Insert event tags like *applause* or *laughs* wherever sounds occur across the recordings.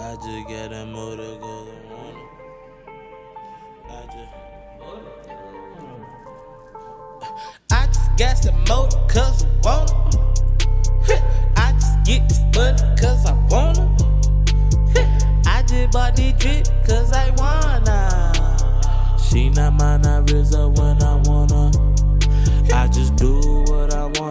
just got that motor I wanna. I just. I just got that motor cause I wanna. I just get this money cause I wanna. I just bought this drip cause I wanna. She not mine, I RZA when I wanna. I just do what I wanna,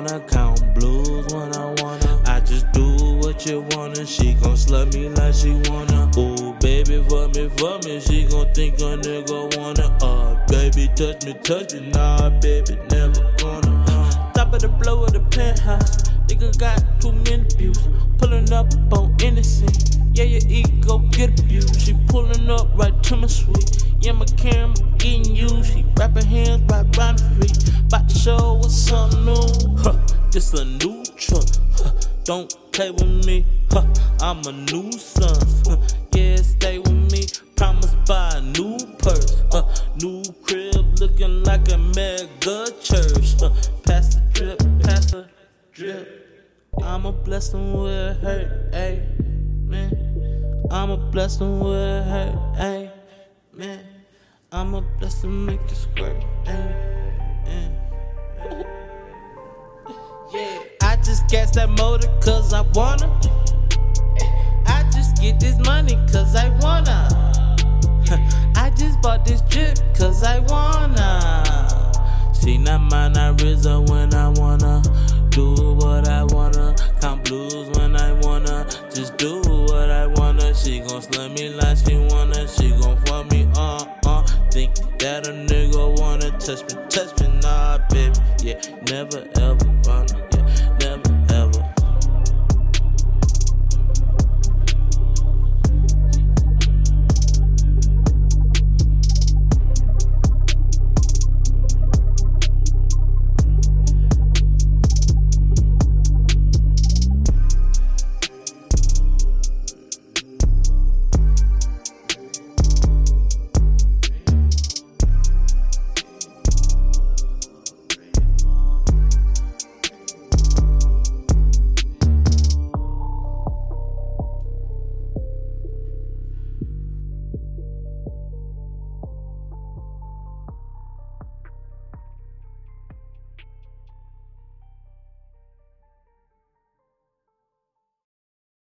like she wanna. Ooh, baby, for me, for me, she gon' think a nigga wanna. Uh, baby, touch me, touch me, nah, baby, never gonna. Uh. Top of the blow of the penthouse, nigga got too many views. Pulling up on innocent, yeah, your ego get abused. She pulling up right to my suite. Yeah, my camera getting used. She wrapping hands right round the feet. About to show us something new. Huh, this a new truck. Huh, don't play with me. Huh, I'm a new son. Yeah, stay with me. Promise buy a new purse. Huh, new crib looking like a mega church. Huh, pass the drip, pass the drip. I'ma bless them with hurt, ayy, man. I'ma bless them with hurt, ayy, man. I'ma bless them make it squirt, ayy. Yeah, I just gas that motor cause I wanna. Money cause I wanna. *laughs* I just bought this drip cause I wanna. See, not mine, I RZA when I wanna. Do what I wanna. Count blues when I wanna. Just do what I wanna. She gon' slut me like she wanna. She gon' fuck me, uh, uh. Think that a nigga wanna touch me, touch me, nah, baby. Yeah, never ever gonna.